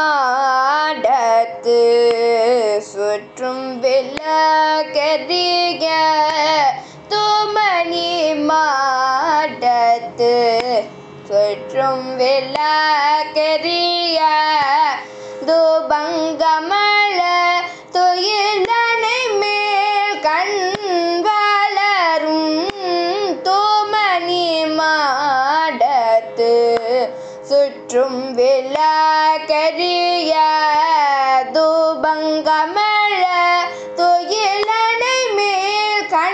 மாடத்து சுற்றும் விளக்கதிக தூமணி மாடத்து சுற்றும் விளக்கரிய தூபங்கமல துயிலனை மேல் கண் வளரும் தூமணி மாடத்து சுற்றும் விளக்கரிய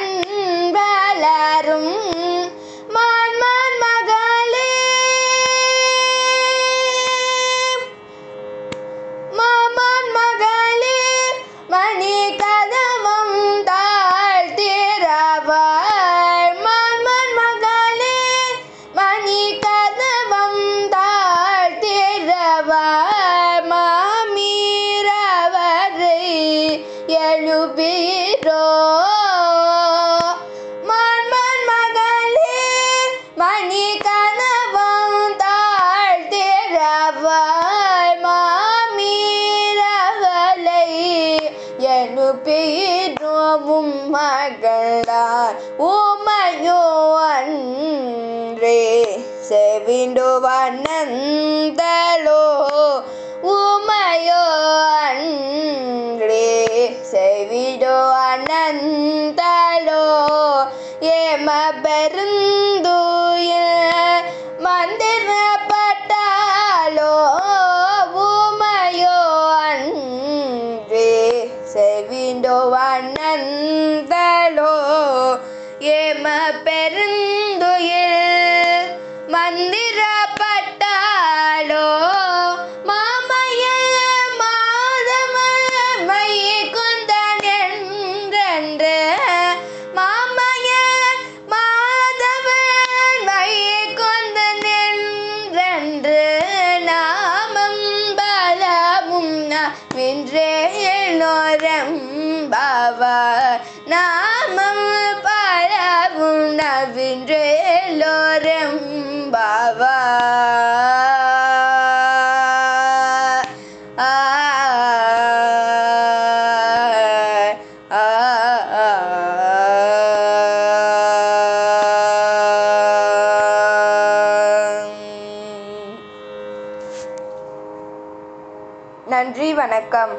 மேல் மான்மான் மகளே. மாமான் மகளே மணி கதவம் தாழ்த்திரவாய் மான்மான் மகளே மணி கதவம் தாழ்த்திரவாய் மாமீரவரை எழுபீரோ எழுப்பீரோவும் மகளார். உமையோ அன்றே செவிண்டோ வண்ணந்தலோ ஏம பெருந்துயில் மந்திரப்பட்டாலோ மாமையல் மாதவன் மையை குந்தன் என்றென்று மாமையல் மாதவன் மையை குந்தன் என்றென்று நாமம் பலமும் நவின்றேனோரம்பாவ நான் நன்றி வணக்கம்.